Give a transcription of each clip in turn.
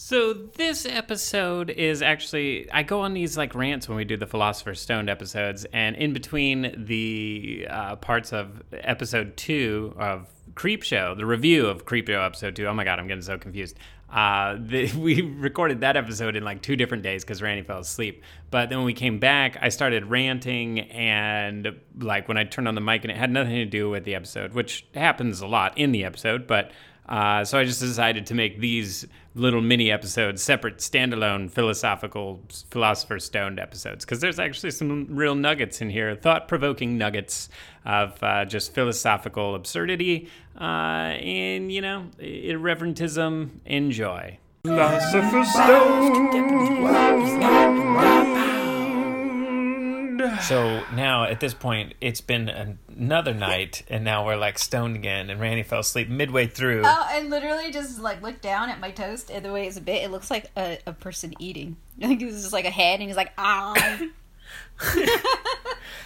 So this episode is actually I go on these like rants when we do the Philosopher's Stone episodes, and in between the uh, parts of episode two of Creepshow, the review of Creepshow episode two. Oh my god, I'm getting so confused. Uh, the, we recorded that episode in like two different days because Randy fell asleep. But then when we came back, I started ranting, and like when I turned on the mic, and it had nothing to do with the episode, which happens a lot in the episode, but. Uh, so I just decided to make these little mini episodes separate, standalone philosophical philosopher stoned episodes because there's actually some real nuggets in here, thought-provoking nuggets of uh, just philosophical absurdity uh, and you know irreverentism. Enjoy. Philosopher's stone. So now at this point, it's been another night, and now we're like stoned again. And Randy fell asleep midway through. Oh, I literally just like looked down at my toast, and the way it's a bit, it looks like a, a person eating. I think it was just like a head, and he's like, ah.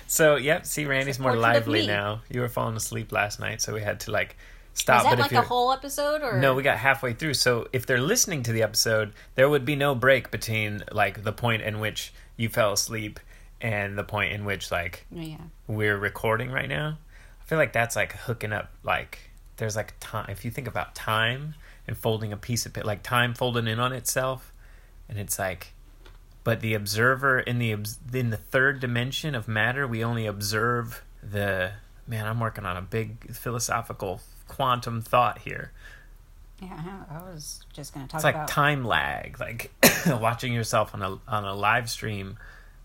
so yep, see, Randy's more lively now. You were falling asleep last night, so we had to like stop. Is that like a whole episode, or no? We got halfway through. So if they're listening to the episode, there would be no break between like the point in which you fell asleep and the point in which like oh, yeah. we're recording right now i feel like that's like hooking up like there's like time if you think about time and folding a piece of it like time folding in on itself and it's like but the observer in the in the third dimension of matter we only observe the man i'm working on a big philosophical quantum thought here yeah, I was just going to talk it's like about time lag, like watching yourself on a on a live stream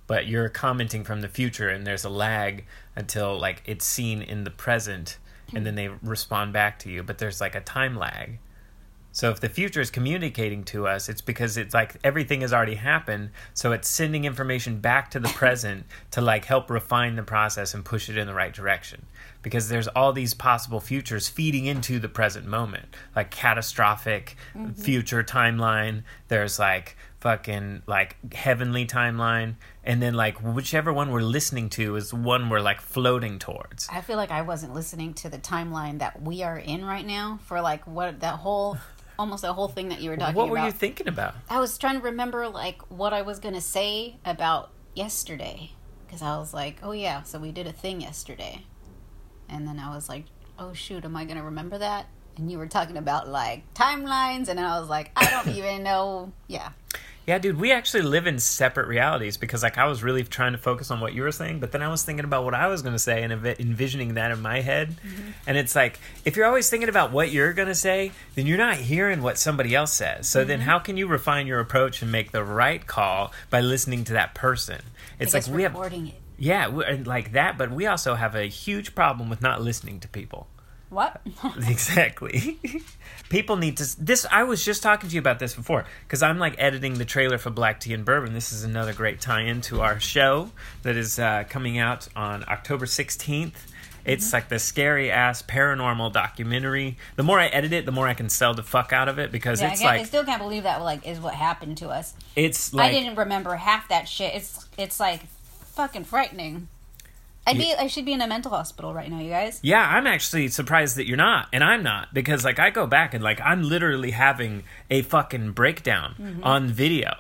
but you're commenting from the future and there's a lag until like it's seen in the present and then they respond back to you but there's like a time lag. So if the future is communicating to us it's because it's like everything has already happened so it's sending information back to the present to like help refine the process and push it in the right direction. Because there's all these possible futures feeding into the present moment like catastrophic mm-hmm. future timeline. There's like fucking like heavenly timeline. And then like whichever one we're listening to is one we're like floating towards. I feel like i wasn't listening to the timeline that we are in right now for like what that whole almost the whole thing that you were talking what about what were you thinking about? I was trying to remember like what i was gonna say about yesterday. Because i was like oh yeah so we did a thing yesterday. And then i was like oh shoot am i gonna remember that and you were talking about like timelines and i was like i don't even know yeah yeah, dude, we actually live in separate realities because, like, I was really trying to focus on what you were saying, but then I was thinking about what I was going to say and envisioning that in my head. Mm-hmm. And it's like, if you're always thinking about what you're going to say, then you're not hearing what somebody else says. So mm-hmm. then, how can you refine your approach and make the right call by listening to that person? It's like we have. It. Yeah, like that, but we also have a huge problem with not listening to people. What? exactly. People need to. This I was just talking to you about this before because I'm like editing the trailer for Black Tea and Bourbon. This is another great tie-in to our show that is uh, coming out on October 16th. It's mm-hmm. like the scary ass paranormal documentary. The more I edit it, the more I can sell the fuck out of it because yeah, it's I like I still can't believe that like is what happened to us. It's like I didn't remember half that shit. It's it's like fucking frightening. I'd be I should be in a mental hospital right now, you guys. Yeah, I'm actually surprised that you're not, and I'm not because like I go back and like I'm literally having a fucking breakdown mm-hmm. on video,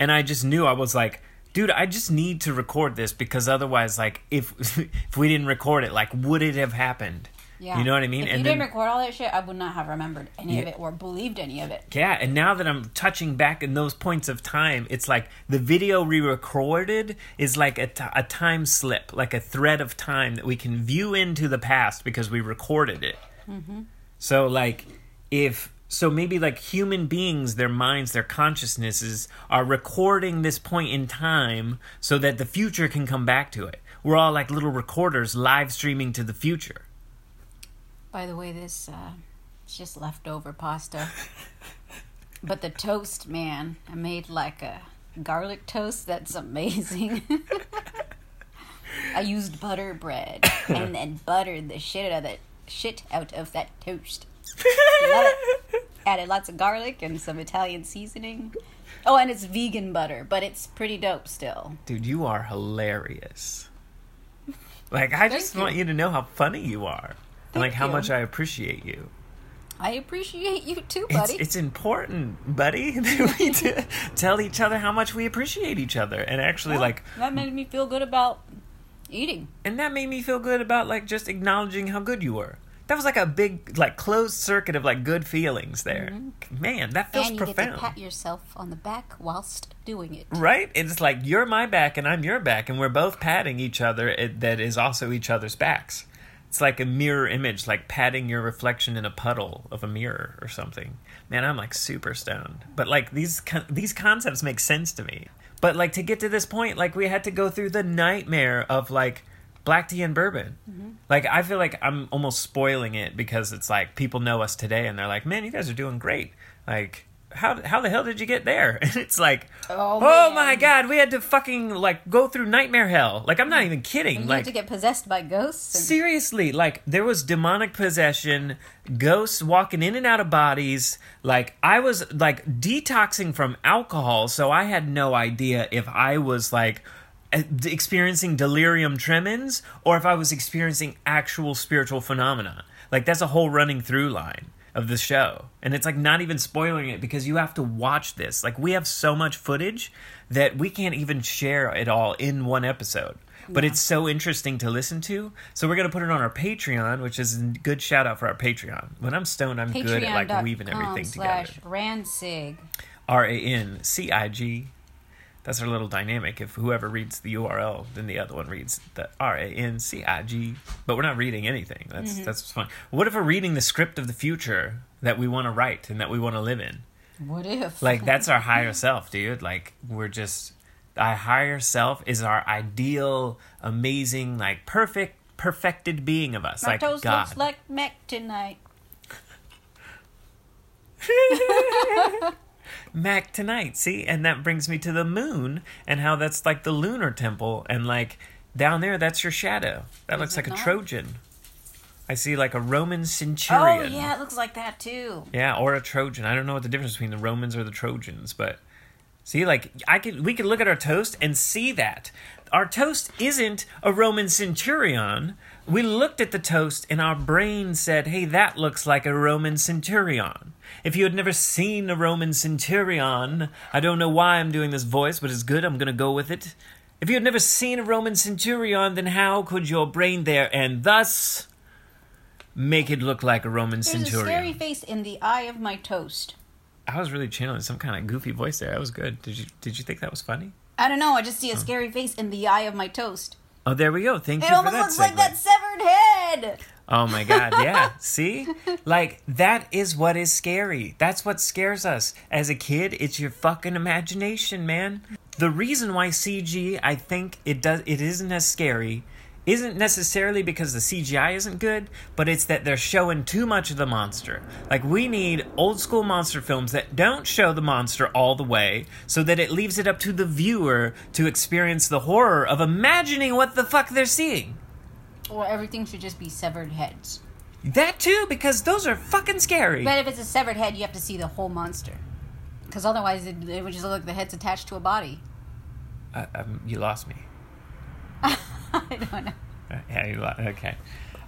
and I just knew I was like, dude, I just need to record this because otherwise, like if if we didn't record it, like would it have happened? Yeah. You know what I mean? If and you then, didn't record all that shit, I would not have remembered any yeah. of it or believed any of it. Yeah, and now that I'm touching back in those points of time, it's like the video we recorded is like a, t- a time slip, like a thread of time that we can view into the past because we recorded it. Mm-hmm. So, like, if so maybe like human beings their minds their consciousnesses are recording this point in time so that the future can come back to it we're all like little recorders live streaming to the future by the way, this uh, it's just leftover pasta. but the toast, man, I made like a garlic toast. That's amazing. I used butter bread and then buttered the shit out of that shit out of that toast. Added lots of garlic and some Italian seasoning. Oh, and it's vegan butter, but it's pretty dope still. Dude, you are hilarious. Like I just want you to know how funny you are and like how much I appreciate you. I appreciate you too, buddy. it's important, buddy, that we t- tell each other how much we appreciate each other, and actually, Yeah, like, that made me feel good about eating. and that made me feel good about like just acknowledging how good you were. That was like a big, like, closed circuit of like good feelings there. Man, that feels Mm-hmm. and you profound. get to pat yourself on the back whilst doing it. Right? It's like you're my back and I'm your back, and we're both patting each other. It, that is also each other's backs. It's like a mirror image, like patting your reflection in a puddle of a mirror or something. Man, I'm like super stoned. But like these con- these concepts make sense to me. But like to get to this point, like we had to go through the nightmare of like black tea and bourbon. Mm-hmm. Like I feel like I'm almost spoiling it because it's like people know us today and they're like, "Man, you guys are doing great." Like how how the hell did you get there? And it's like, Oh, oh my god, we had to fucking like go through nightmare hell. Like I'm not even kidding. You like have to get possessed by ghosts. And, Seriously, like there was demonic possession, ghosts walking in and out of bodies. Like I was like detoxing from alcohol, so I had no idea if I was like eh, experiencing delirium tremens or if I was experiencing actual spiritual phenomena. Like that's a whole running through line of the show. And it's like not even spoiling it because you have to watch this. Like we have so much footage that we can't even share it all in one episode. But it's so interesting to listen to. So we're gonna put it on our Patreon, which is a good shout out for our Patreon. When I'm stoned, I'm good at like weaving everything together. rancig. R A N C I G. That's our little dynamic. If whoever reads the URL, then the other one reads the R A N C I G. But we're not reading anything. That's mm-hmm. that's what's fun. What if we're reading the script of the future that we want to write and that we want to live in? What if? Like that's our higher self, dude. Like we're just our higher self is our ideal, amazing, like perfect, perfected being of us. my like toast God. looks like mech tonight. Mac tonight, see? And that brings me to the moon and how that's like the lunar temple and like down there that's your shadow. That looks it like a? Trojan. I see like a Roman oh, centurion. Oh yeah, it looks like that too. Yeah, or a Trojan. I don't know what the difference between the Romans or the Trojans, but see, like I could, we could look at our toast and see that our toast isn't a Roman centurion. We looked at the toast and our brain said, "Hey, that looks like a Roman centurion." If you had never seen a Roman centurion, I don't know why I'm doing this voice, but it's good. I'm gonna go with it. If you had never seen a Roman centurion, then how could your brain there and thus make it look like a Roman There's centurion? a scary face in the eye of my toast. I was really channeling some kind of goofy voice there. That was good. Did you did you think that was funny? I don't know. I just see a scary face in the eye of my toast. Oh, there we go. Thank It you for almost looks like that severed head. Oh my god, yeah. See? Like that is what is scary. That's what scares us. As a kid, it's your fucking imagination, man. The reason why CG I think it does it isn't as scary isn't necessarily because the CGI isn't good, but it's that they're showing too much of the monster. Like we need old school monster films that don't show the monster all the way so that it leaves it up to the viewer to experience the horror of imagining what the fuck they're seeing. Or everything should just be severed heads. That too, because those are fucking scary. But if it's a severed head, you have to see the whole monster. Because otherwise, it, it would just look like the head's attached to a body. Uh, um, you lost me. I don't know. Yeah, you okay.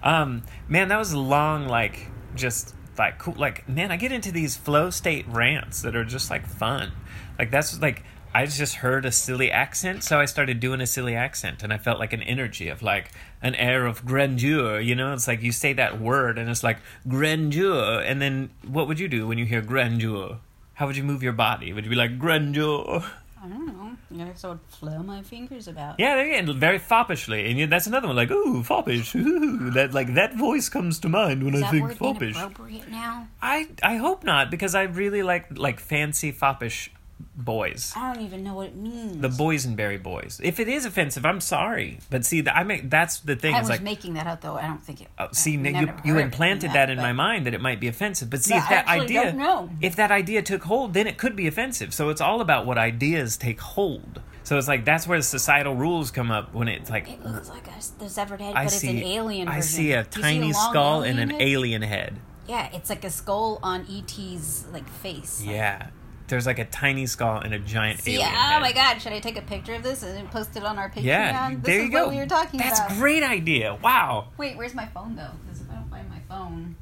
Um, man, that was long, like, just like cool. Like, man, I get into these flow state rants that are just like fun. Like that's like I just heard a silly accent, so I started doing a silly accent, and I felt like an energy of like an air of grandeur. You know, it's like you say that word, and it's like grandeur, and then what would you do when you hear grandeur? How would you move your body? Would you be like grandeur? I don't know. I guess I would flail my fingers about. Yeah, again, very foppishly, and you, that's another one. Like, ooh, foppish. Ooh, that like that voice comes to mind when Is I that think word foppish. inappropriate now? I I hope not because I really like like fancy foppish boys. I don't even know what it means. The boysenberry boys. If it is offensive, I'm sorry. But see, I make that's the thing. I was like, making that up though. I don't think it. uh, see, you, you implanted from that in my mind that it might be offensive. But see, if that idea, if that idea took hold, then it could be offensive. So it's all about what ideas take hold. So it's like that's where the societal rules come up when it's like It looks like a, the severed head, I but see it's an alien version. I see a Do tiny long skull and an head? alien head. Yeah, it's like a skull on ET's like face. Like, Yeah. There's like a tiny skull and a giant See, alien. oh head. my god, should I take a picture of this and post it on our Patreon? Yeah, this there is you go. what we were talking That's about. great idea. Wow. Wait, where's my phone though? Because if I don't find my phone,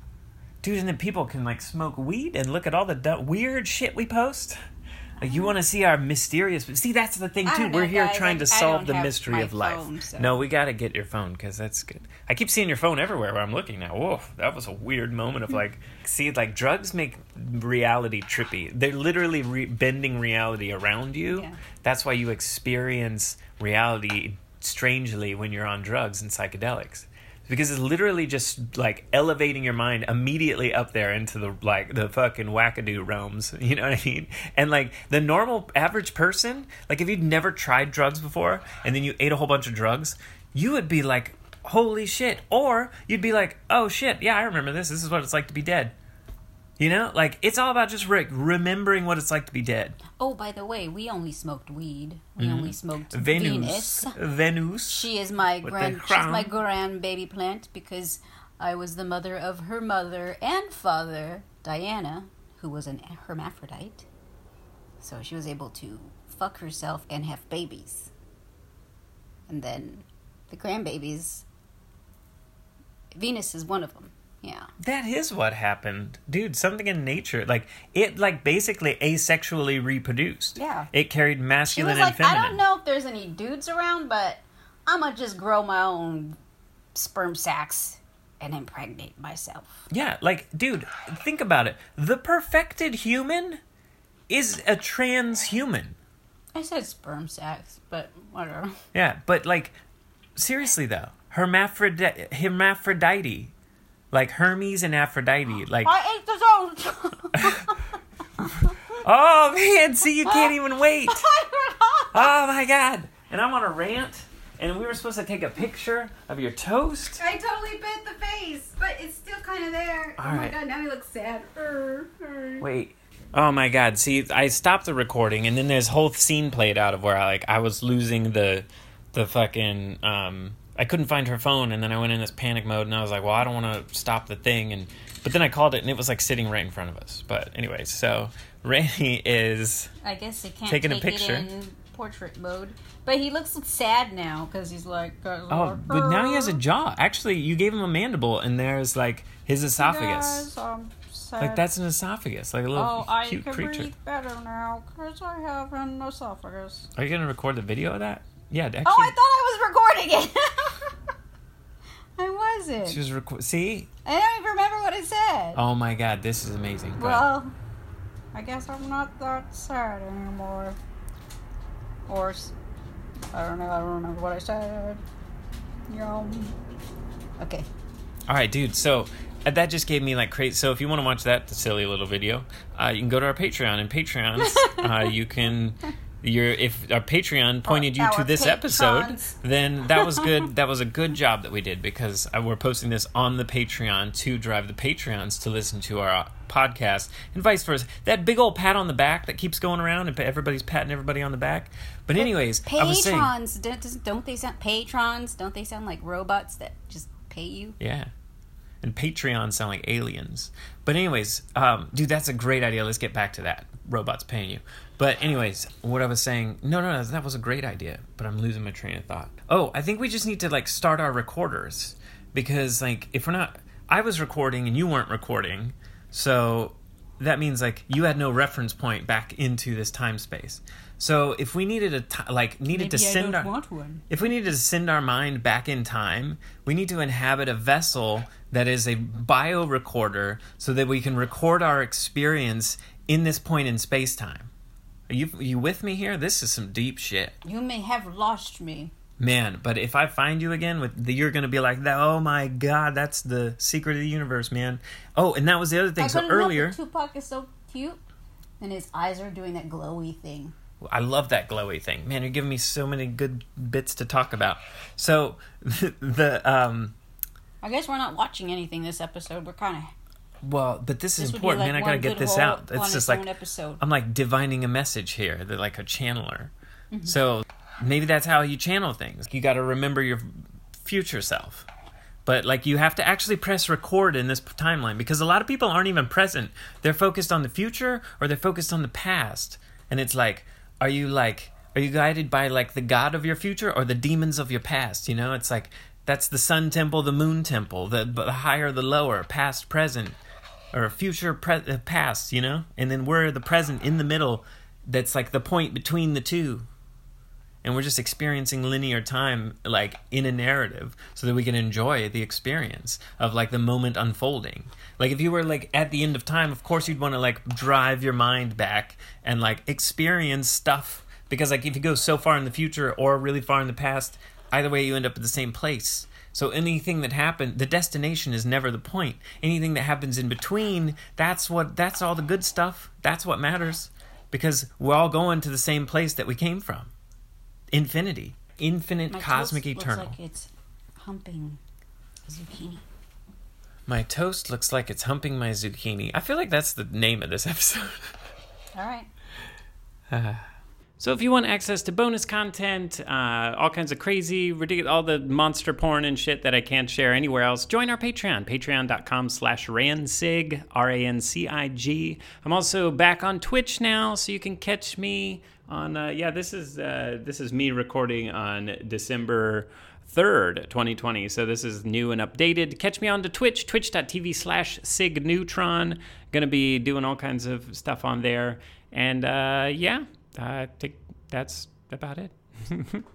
dude, and then people can like smoke weed and look at all the du- weird shit we post. You want to see our mysterious. See, that's the thing too. We're here guys. trying to Like, I solve the mystery of life. phone, so- No, we got to get your phone because that's good. I keep seeing your phone everywhere where I'm looking now. Whoa, that was a weird moment of hmm. like, see, like drugs make reality trippy. They're literally re- bending reality around you. Yeah. That's why you experience reality strangely when you're on drugs and psychedelics. Because it's literally just like elevating your mind immediately up there into the like the fucking wackadoo realms. You know what I mean? And like the normal average person, like if you'd never tried drugs before and then you ate a whole bunch of drugs, you would be like, holy shit. Or you'd be like, oh shit, yeah, I remember this. This is what it's like to be dead. You know? Like it's all about just Rick remembering what it's like to be dead. Oh, by the way, we only smoked weed. We mm-hmm. only smoked Venus. Venus. Venus. She is my With grand. She's my grandbaby plant because I was the mother of her mother and father, Diana, who was an hermaphrodite. So she was able to fuck herself and have babies. And then the grandbabies. Venus is one of them. Yeah. That is what happened, dude. Something in nature, like it, like basically asexually reproduced. Yeah. it carried She masculine was like, and feminine. I don't know if there's any dudes around, but I'm gonna just grow my own sperm sacs and impregnate myself. Yeah, like, dude, think about it. The perfected human is a transhuman. I said sperm sacs, but whatever. Yeah, but like, seriously though, hermaphrodite, hermaphrodite, like Hermes and Aphrodite, like, I ate the toast. oh man, see, you can't even wait. Oh my god, and I'm on a rant, and we were supposed to take a picture of your toast. I totally bit the face, but it's still kind of there. Oh my god! now he looks sad. Wait. Oh my god. See, I stopped the recording and then this whole scene played out of where I like I was losing the the fucking um I couldn't find her phone and then I went in this panic mode and I was like, "Well, I don't want to stop the thing." And but then I called it and it was like sitting right in front of us. But anyways, so Randy is I guess he can't Taking a picture. in portrait mode, but he looks sad now because he's like. Oh, but now he has a jaw. Actually, you gave him a mandible and there's like his esophagus. Like that's an esophagus, like a little Oh, I cute can creature. breathe better now because I have an esophagus. Are you going to record the video of that? Yeah, actually Oh, I thought I was recording it. I wasn't. she was reco- See? I don't even remember what it said. Oh my god, this is amazing. Go ahead. well, I guess I'm not that sad anymore. Or, I don't know. I don't remember what I said. Yum. Okay. All right, dude. So uh, that just gave me like crazy. So if you want to watch that silly little video, uh, you can go to our Patreon. And Patreons, uh, you can. Your if our Patreon pointed you to this episode, then that was good. that was a good job that we did because we're posting this on the Patreon to drive the Patreons to listen to our uh, podcast and vice versa. That big old pat on the back that keeps going around and everybody's patting everybody on the back. But anyways, was saying, Patrons. Don't, don't they sound patrons? Don't they sound like robots that just pay you? Yeah. And Patreon sound like aliens. But anyways, um, dude, that's a great idea. Let's get back to that. Robots paying you. But anyways, what I was saying, no, no, no, that was a great idea. But I'm losing my train of thought. Oh, I think we just need to like start our recorders because like if we're not, I was recording and you weren't recording, so that means like you had no reference point back into this time space. So if we needed a ti like needed to send our if we need to send our mind back in time, we need to inhabit a vessel that is a bio recorder so that we can record our experience in this point in space time. Are you, are you with me here? This is some deep shit. You may have lost me. Man, but if I find you again with the, you're going to be like, "Oh my god, that's the secret of the universe, man." Oh, and that was the other thing. I So earlier, Tupac is so cute, and his eyes are doing that glowy thing. I love that glowy thing. Man, you're giving me so many good bits to talk about. So the um I guess we're not watching anything this episode. We're kind of Well, but this is This would important, like man. I gotta get this out. It's just like episode. I'm like divining a message here, that like a channeler. Mm-hmm. So maybe that's how you channel things. You got to remember your future self. But like you have to actually press record in this p- timeline because a lot of people aren't even present. They're focused on the future or they're focused on the past. And it's like, are you like, are you guided by like the god of your future or the demons of your past? You know, it's like that's the sun temple, the moon temple, the, the higher, the lower, past, present. Or future pre- uh, past you know? And then we're the present in the middle that's like the point between the two. And we're just experiencing linear time like in a narrative so that we can enjoy the experience of like the moment unfolding. Like if you were like at the end of time of course you'd want to like drive your mind back and like experience stuff. Because like if you go so far in the future or really far in the past either way you end up at the same place so anything that happened the destination is never the point. Anything that happens in between that's what that's all the good stuff. That's what matters. Because we're all going to the same place that we came from. Infinity. Infinite My cosmic toast eternal. Looks like it's humping zucchini. my toast looks like it's humping my zucchini. I feel like that's the name of this episode. All right. So if you want access to bonus content, uh, all kinds of crazy, ridiculous, all the monster porn and shit that I can't share anywhere else, join our Patreon, patreon.com slash rancig, R-A-N-C-I-G. I'm also back on Twitch now, so you can catch me on, uh, yeah, this is, uh, this is me recording on December 3rd, 2020. So this is new and updated. Catch me on to Twitch, twitch.tv slash signeutron. Gonna be doing all kinds of stuff on there. And uh, yeah, I think that's about it.